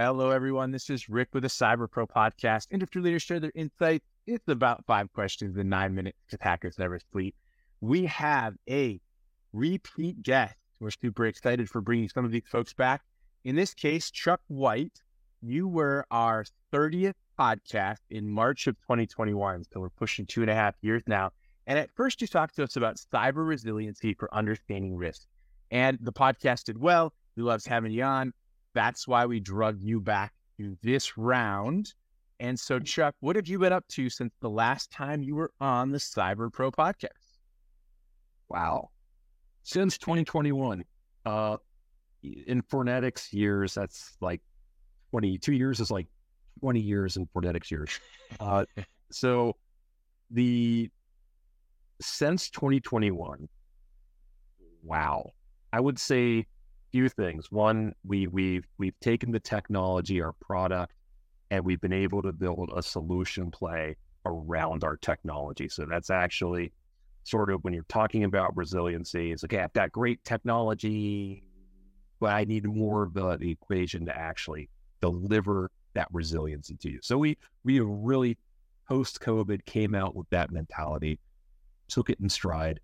Hello, everyone. This is Rick with the Cyber Pro podcast. Industry leaders share their insights. It's about five questions in nine minutes hackers never sleep. We have a repeat guest. We're super excited for bringing some of these folks back. In this case, Chuck White, you were our 30th podcast in March of 2021. So we're pushing two and a half years now. And at first, you talked to us about cyber resiliency for understanding risk. And the podcast did well. We loves having you on. That's why we drug you back to this round. And so, Chuck, what have you been up to since the last time you were on the Cyber Pro podcast? Wow. Since 2021, uh, in Fornetix years, that's like 22 years is like 20 years in Fornetix years. Uh, so the since 2021, wow, I would say few things. One, we we've we've taken the technology, our product, and we've been able to build a solution play around our technology. So that's actually sort of when you're talking about resiliency, it's okay, I've got great technology, but I need more of the, the equation to actually deliver that resiliency to you. So we we really post COVID came out with that mentality, took it in stride,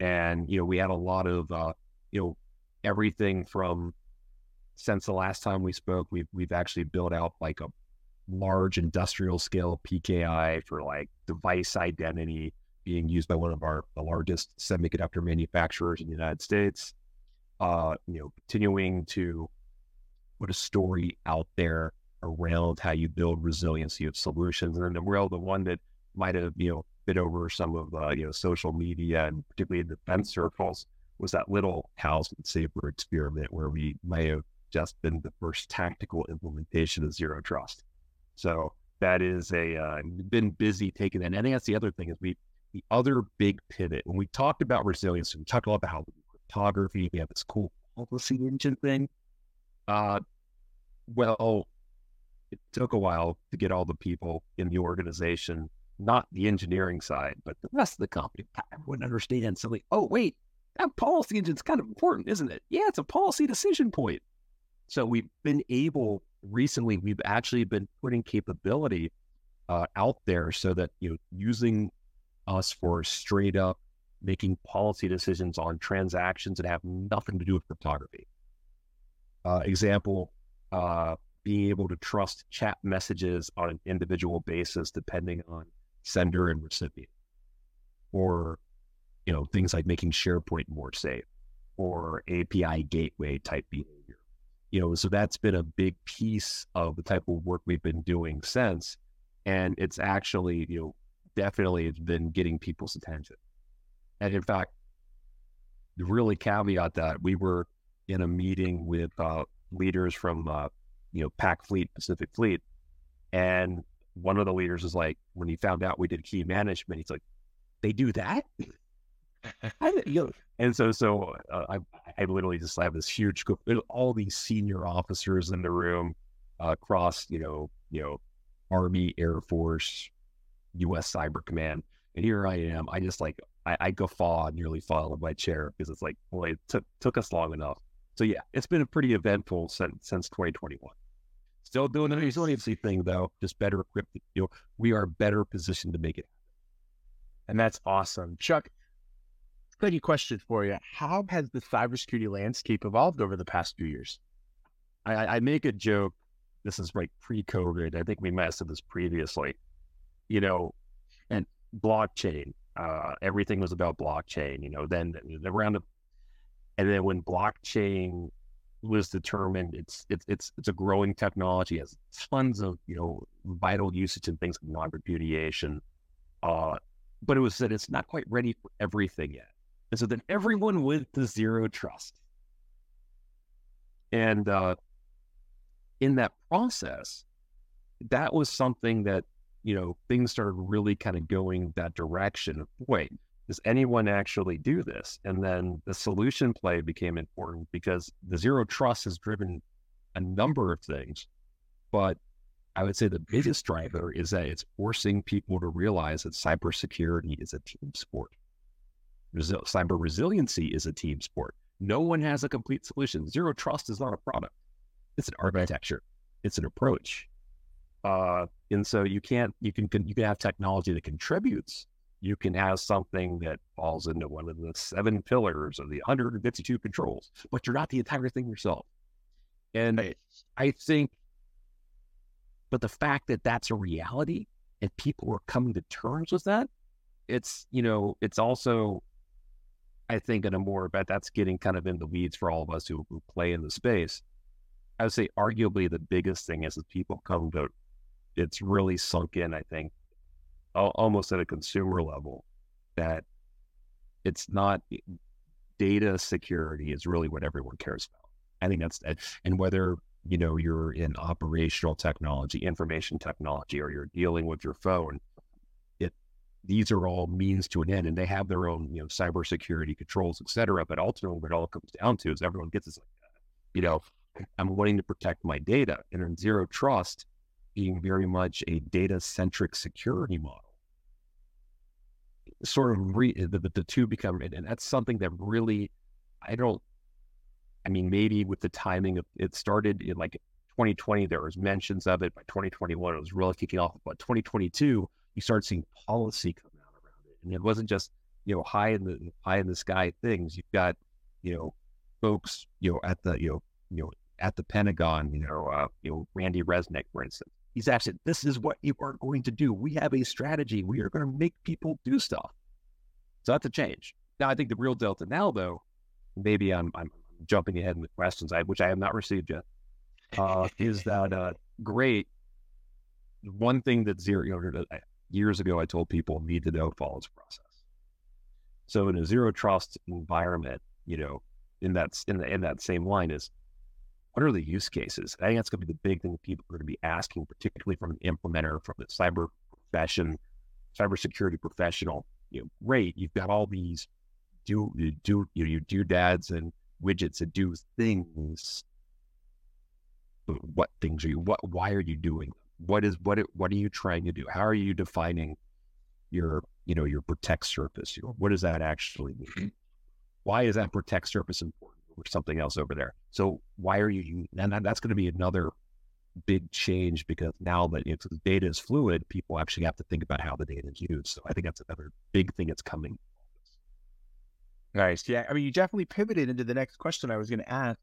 and you know we had a lot of uh, you know everything from since the last time we spoke, we've we've actually built out like a large industrial scale PKI for like device identity being used by one of our the largest semiconductor manufacturers in the United States. Uh, you know, continuing to put a story out there around how you build resiliency of solutions. And then the real the one that might have, you know, been over some of uh, you know social media and particularly in defense circles was that little Talisman Sabre experiment where we may have just been the first tactical implementation of zero trust. So that is a uh, been busy taking that. And I think that's the other thing is we the other big pivot when we talked about resilience. We talked a lot about how cryptography. We have this cool policy engine thing. Uh, well, it took a while to get all the people in the organization, not the engineering side, but the rest of the company. I wouldn't understand. So, like, oh, wait, that policy engine is kind of important, isn't it? Yeah, it's a policy decision point. So we've been able recently, we've actually been putting capability uh, out there so that, you know, using us for straight up making policy decisions on transactions that have nothing to do with cryptography. Uh, example, uh, being able to trust chat messages on an individual basis depending on sender and recipient, or you know things like making SharePoint more safe, or API gateway type behavior. You know, so that's been a big piece of the type of work we've been doing since, and it's actually you know definitely it's been getting people's attention. And in fact, really caveat that, we were in a meeting with uh, leaders from uh, you know, Pac Fleet, Pacific Fleet. And one of the leaders was like, when he found out we did key management, he's like, they do that? And so, so uh, I, I literally just have this huge group, all these senior officers in the room uh, across, you know, you know, Army, Air Force, U.S. Cyber Command, and here I am. I just like I, I guffaw, nearly fall of my chair because it's like, boy, it took took us long enough. So yeah, it's been a pretty eventful since since 2021. Still doing the resiliency thing though, just better equipped. You know, we are better positioned to make it. Happen. And that's awesome, Chuck. Quick question for you: How has the cybersecurity landscape evolved over the past few years? I, I make a joke. This is like pre-COVID. I think we might have said this previously. You know, and blockchain. Uh, everything was about blockchain. You know, then around the, and then when blockchain was determined it's it's it's it's a growing technology has tons of you know vital usage and things like non-repudiation uh but it was that it's not quite ready for everything yet and so then everyone went to zero trust and uh in that process that was something that you know things started really kind of going that direction wait does anyone actually do this? And then the solution play became important because the zero trust has driven a number of things. But I would say the biggest driver is that it's forcing people to realize that cybersecurity is a team sport. Resi- cyber resiliency is a team sport. No one has a complete solution. Zero trust is not a product, it's an architecture. it's an approach. Uh, and so you can't you can you can have technology that contributes. You can have something that falls into one of the seven pillars of the 152 controls, but you're not the entire thing yourself. And I think, but the fact that that's a reality and people are coming to terms with that, it's you know it's also I think in a more but that's getting kind of in the weeds for all of us who, who play in the space. I would say arguably the biggest thing is that people come to it's really sunk in, I think, almost at a consumer level that it's not eh, data security is really what everyone cares about. I think that's and whether you know you're in operational technology, information technology, or you're dealing with your phone, these are all means to an end, and they have their own you know cybersecurity controls, et cetera. But ultimately, what it all comes down to is everyone gets this, you know, I'm wanting to protect my data, and in zero trust, being very much a data centric security model. Sort of re, eh, the, the two become, and that's something that really, I don't, I mean, maybe with the timing of it started in like 2020, there was mentions of it. By 2021, it was really kicking off. But 2022, you start seeing policy come out around it, and it wasn't just you know high in the high in the sky things. You've got you know folks you know at the you know you know at the Pentagon, you know, uh, you know, Randy Resnick, for instance, he's actually, this is what you are going to do. We have a strategy. We are going to make people do stuff. So that's a change. Now, I think the real delta now, though, maybe I'm, I'm jumping ahead in the questions, I, which I have not received yet, uh, is that uh, great. One thing that zero, you know, years ago, I told people need to know follows process. So in a zero trust environment, you know, in that in, the, in that same line is what are the use cases? I think that's going to be the big thing that people are going to be asking, particularly from an implementer, from the cyber profession, cybersecurity professional. You know, great, you've got all these do you do you, know, you doodads and widgets that do things. But what things are you? What? Why are you doing? What is what? What are you trying to do? How are you defining your you know your protect surface? What does that actually mean? Mm-hmm. Why is that protect surface important? or something else over there. So why are you? And that's going to be another big change because now that it's, the data is fluid, people actually have to think about how the data is used. So I think that's another big thing that's coming. Nice. Yeah. I mean, you definitely pivoted into the next question I was going to ask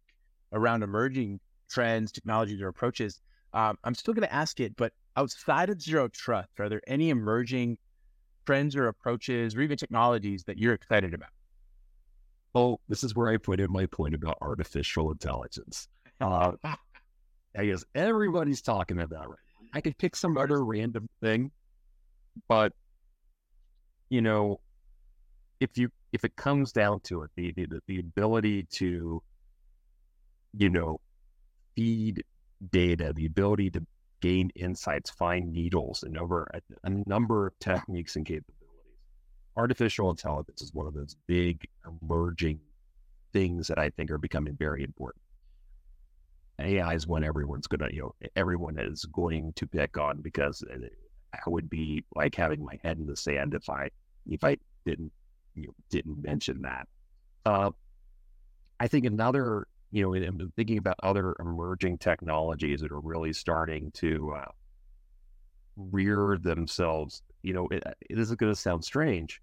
around emerging trends, technologies, or approaches. Um, I'm still going to ask it, but outside of zero trust, are there any emerging trends or approaches or even technologies that you're excited about? Oh, this is where I put in my point about artificial intelligence. Uh, I guess everybody's talking about right. I could pick some other random thing, but you know, if you if it comes down to it, the the, the ability to, you know, feed data, the ability to gain insights, find needles, and over a, a number of techniques and capabilities artificial intelligence is one of those big emerging things that I think are becoming very important. AI is one everyone's going to, you know, everyone is going to pick on because I would be like having my head in the sand if I, if I didn't, you know, didn't mention that. Uh, I think another, you know, thinking about other emerging technologies that are really starting to uh, rear themselves you know, it, it isn't going to sound strange.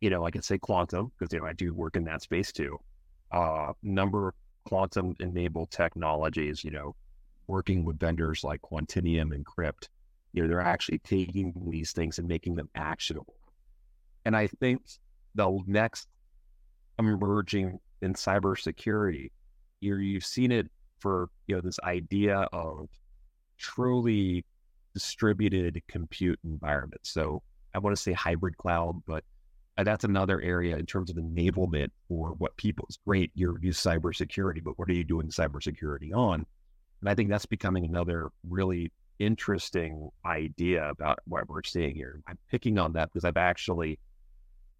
You know, I can say quantum because, you know, I do work in that space too. Uh, number of quantum enabled technologies, you know, working with vendors like Quantinuum and Qrypt, you know, they're actually taking these things and making them actionable. And I think the next emerging in cybersecurity, you're, you've seen it for, you know, this idea of truly distributed compute environment. So I want to say hybrid cloud, but uh, that's another area in terms of enablement for what people is great. You're use cybersecurity, but what are you doing cybersecurity on? And I think that's becoming another really interesting idea about what we're seeing here. I'm picking on that because I've actually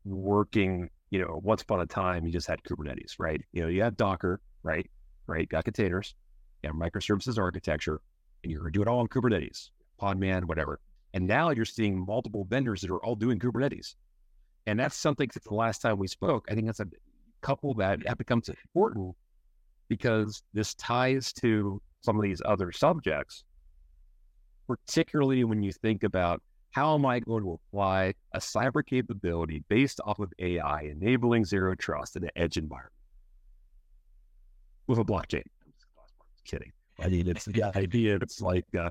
working, you know, once upon a time, you just had Kubernetes, right? You know, you had Docker, right? Right. Got containers, you microservices architecture, and you're going to do it all on Kubernetes. Podman, whatever. And now you're seeing multiple vendors that are all doing Kubernetes. And that's something that the last time we spoke, I think that's a couple that that becomes important because this ties to some of these other subjects, particularly when you think about how am I going to apply a cyber capability based off of AI, enabling zero trust in an edge environment with a blockchain? I'm kidding. I mean, it's the idea. It's like uh,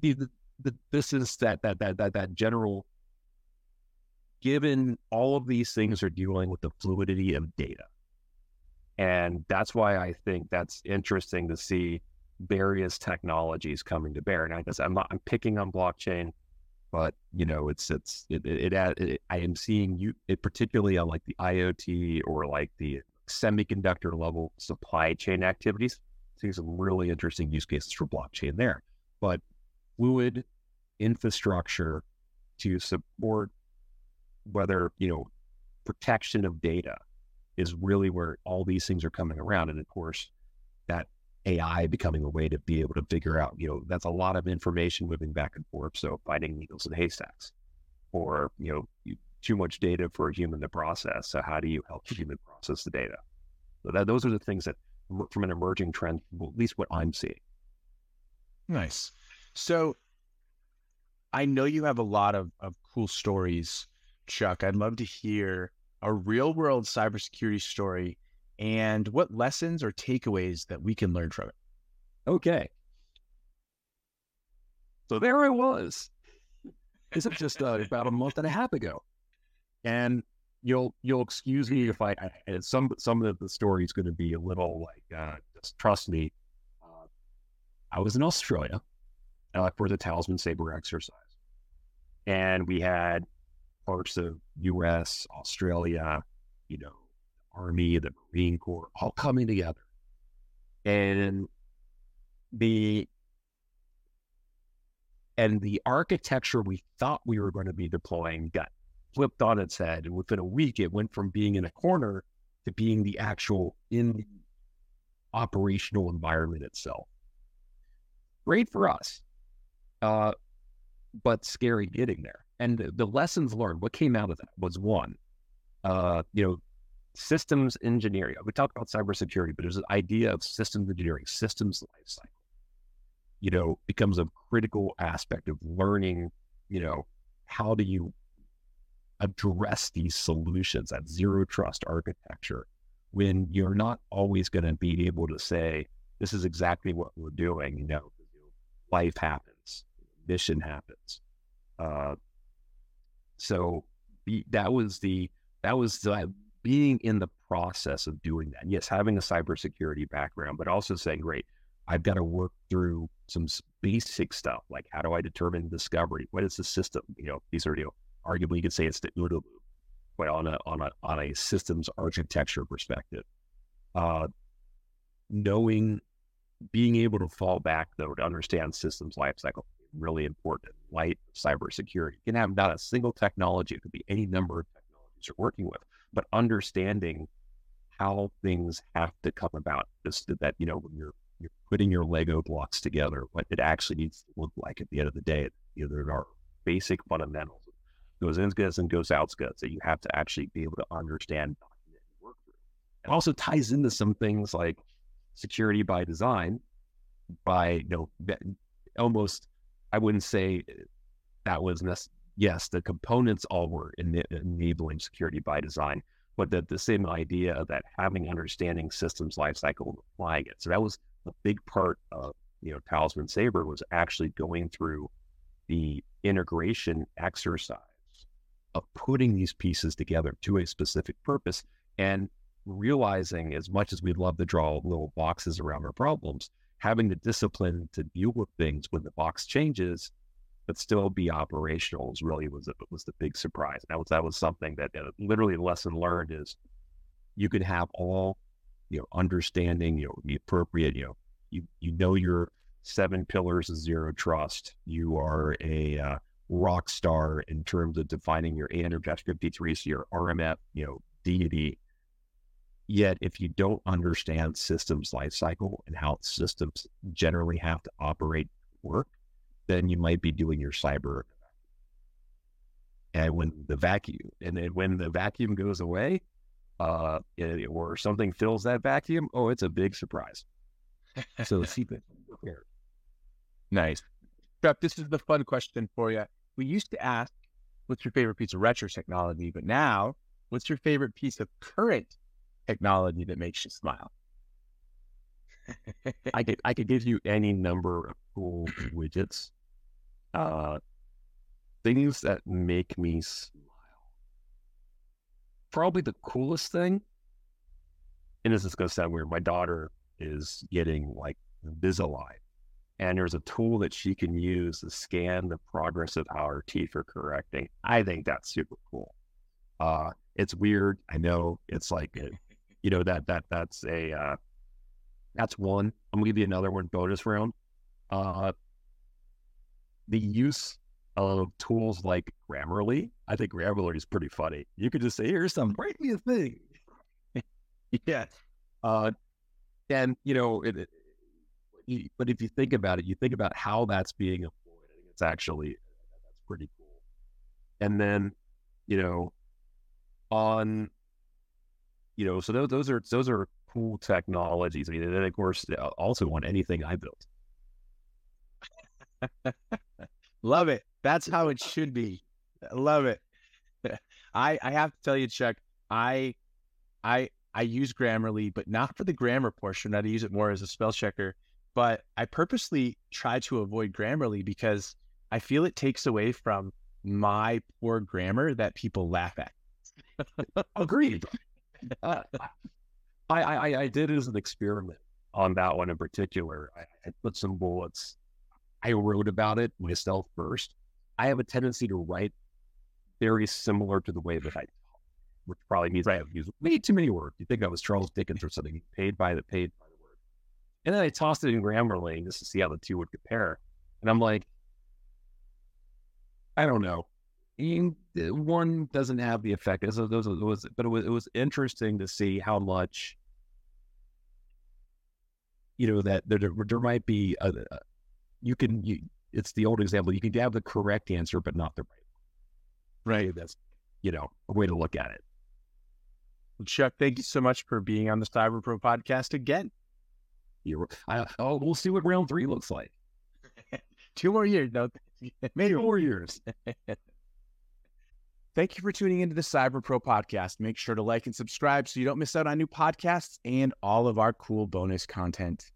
the, the, the, this is that that that that that general. Given all of these things are dealing with the fluidity of data, and that's why I think that's interesting to see various technologies coming to bear. And I guess I'm not, I'm picking on blockchain, but you know, it's it's it, it, it, it I am seeing you it particularly on like the IoT or like the semiconductor level supply chain activities. Seeing some really interesting use cases for blockchain there, but fluid infrastructure to support whether you know protection of data is really where all these things are coming around. And of course, that AI becoming a way to be able to figure out, you know, that's a lot of information moving back and forth. So finding needles in haystacks or, you know, too much data for a human to process. So how do you help the human process the data? So that, those are the things that from an emerging trend, well, at least what I'm seeing. Nice. So I know you have a lot of, of cool stories, Chuck. I'd love to hear a real world cybersecurity story and what lessons or takeaways that we can learn from it. Okay. So there I was. This is just uh, about a month and a half ago, and you'll you'll excuse me if I, I some some of the story is going to be a little like uh, just trust me. Uh, I was in Australia uh, for the Talisman Sabre exercise, and we had parts of U.S., Australia, you know, Army, the Marine Corps, all coming together. And the and the architecture we thought we were going to be deploying got flipped on its head. And within a week, it went from being in a corner to being the actual in operational environment itself. Great for us, uh, but scary getting there. And the, the lessons learned, what came out of that was one, uh, you know, systems engineering. We talk about cybersecurity, but there's an idea of systems engineering, systems lifecycle, you know, becomes a critical aspect of learning, you know, how do you address these solutions, that zero trust architecture, when you're not always going to be able to say, this is exactly what we're doing, you know, life happens, mission happens. Uh, so that was the, that was the, being in the process of doing that. Yes, having a cybersecurity background, but also saying, great, I've got to work through some basic stuff like how do I determine discovery? What is the system? You know, these are you know, arguably you could say it's the OODA but on a on a on a systems architecture perspective. Uh, knowing, being able to fall back though to understand systems lifecycle really important. Light cybersecurity you can have not a single technology; it could be any number of technologies you're working with but understanding how things have to come about. Just that, you know, when you're you're putting your Lego blocks together, what it actually needs to look like at the end of the day. You know, there are basic fundamentals. Goes in goods and goes out goods that you have to actually be able to understand, and work through. It also ties into some things like security by design, by you know, almost I wouldn't say that was necessary yes, the components all were en- enabling security by design, but the, the same idea that having understanding systems lifecycle applying it. So that was a big part of you know Talisman Sabre was actually going through the integration exercise of putting these pieces together to a specific purpose and realizing as much as we'd love to draw little boxes around our problems, having the discipline to deal with things when the box changes but still be operational is really was was the big surprise. That was that was something that uh, literally the lesson learned is you can have all you know understanding you know the appropriate you know you you know your seven pillars of zero trust. You are a uh, rock star in terms of defining your 853, so your RMF you know deity. Yet, if you don't understand systems lifecycle and how systems generally have to operate work, then you might be doing your cyber. And when the vacuum, and then when the vacuum goes away, uh, or something fills that vacuum, oh, it's a big surprise. so see, Nice. Chuck, this is the fun question for you. We used to ask, what's your favorite piece of retro technology? But now, what's your favorite piece of current technology that makes you smile? I could I could give you any number of cool widgets. Uh, things that make me smile. Probably the coolest thing, and this is going to sound weird. My daughter is getting like Invisalign, and there's a tool that she can use to scan the progress of how her teeth are correcting. I think that's super cool. Uh, it's weird. I know it's like, a, you know, that that that's a uh, that's one. I'm gonna give you another one bonus round. Uh, the use of tools like Grammarly. I think Grammarly is pretty funny. You could just say, "Here's some, write me a thing." yeah. Uh, and you know, it, it, but if you think about it, you think about how that's being employed. It's actually that's pretty cool. And then, you know, on, you know, so those those are those are cool technologies. I mean, and then of course, also on anything I built. Love it. That's how it should be. Love it. I I have to tell you, Chuck, I I I use Grammarly, but not for the grammar portion. I use it more as a spell checker. But I purposely try to avoid Grammarly because I feel it takes away from my poor grammar that people laugh at. Agreed. Uh, I, I I did it as an experiment on that one in particular. I, I put some bullets. I wrote about it myself first. I have a tendency to write very similar to the way that I talk, which probably means right. I have used way too many words. You think I was Charles Dickens or something, paid by the paid by. And then I tossed it in Grammarly just to see how the two would compare. And I'm like, I don't know. One doesn't have the effect. It was, it was, but it was, it was interesting to see how much, you know, that there, there might be a, a you can you, it's the old example. You can have the correct answer, but not the right one. Right. That's, you know, a way to look at it. Well, Chuck, thank you so much for being on the Cyber Pro podcast again. You're, I, oh, we'll see what round three looks like. Two more years, no, maybe more years. Thank you for tuning into the Cyber Pro podcast. Make sure to like and subscribe so you don't miss out on new podcasts and all of our cool bonus content.